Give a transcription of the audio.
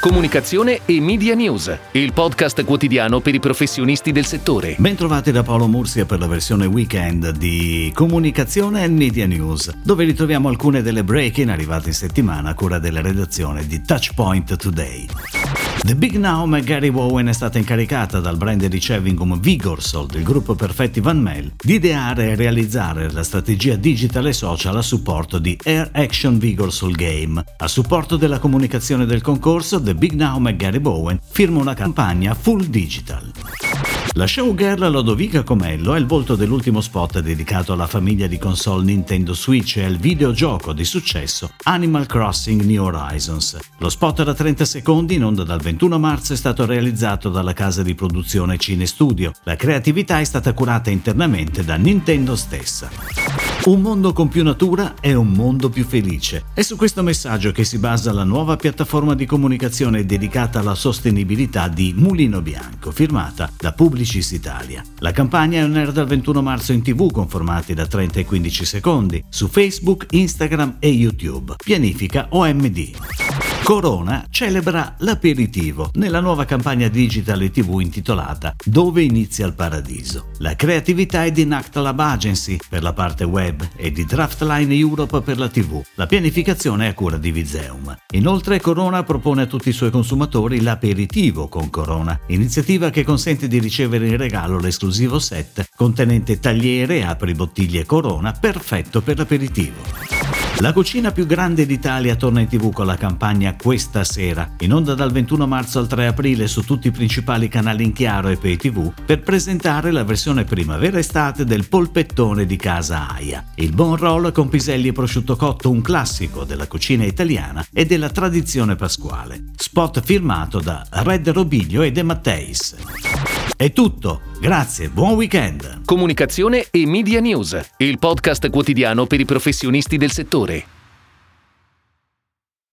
Comunicazione e Media News, il podcast quotidiano per i professionisti del settore. Bentrovati da Paolo Mursia per la versione weekend di Comunicazione e Media News, dove ritroviamo alcune delle break-in arrivate in settimana a cura della redazione di Touchpoint Today. The Big Now Gary Wowen è stata incaricata dal brand ricevingum Vigorsol del gruppo Perfetti Van Mel di ideare e realizzare la strategia digital e social a supporto di Air Action Vigorsol Game. A supporto della comunicazione del concorso, The Big Now Gary Bowen firma una campagna full digital. La showgirl Lodovica Comello è il volto dell'ultimo spot dedicato alla famiglia di console Nintendo Switch e al videogioco di successo Animal Crossing New Horizons. Lo spot da 30 secondi, in onda dal 21 marzo, è stato realizzato dalla casa di produzione Cine Studio. La creatività è stata curata internamente da Nintendo stessa. Un mondo con più natura è un mondo più felice. È su questo messaggio che si basa la nuova piattaforma di comunicazione dedicata alla sostenibilità di Mulino Bianco, firmata da Publicis Italia. La campagna è air dal 21 marzo in tv con formati da 30 e 15 secondi, su Facebook, Instagram e YouTube. Pianifica OMD. Corona celebra l'aperitivo nella nuova campagna digital e tv intitolata Dove inizia il paradiso. La creatività è di Nactalab Agency per la parte web e di Draftline Europe per la tv. La pianificazione è a cura di Vizeum. Inoltre Corona propone a tutti i suoi consumatori l'aperitivo con Corona, iniziativa che consente di ricevere in regalo l'esclusivo set contenente tagliere apri bottiglie Corona perfetto per l'aperitivo. La cucina più grande d'Italia torna in tv con la campagna Questa sera, in onda dal 21 marzo al 3 aprile su tutti i principali canali in chiaro e pay tv per presentare la versione primavera-estate del polpettone di casa Aia. Il bon roll con piselli e prosciutto cotto, un classico della cucina italiana e della tradizione pasquale. Spot firmato da Red Robiglio e De Matteis. È tutto, grazie, buon weekend. Comunicazione e Media News, il podcast quotidiano per i professionisti del settore.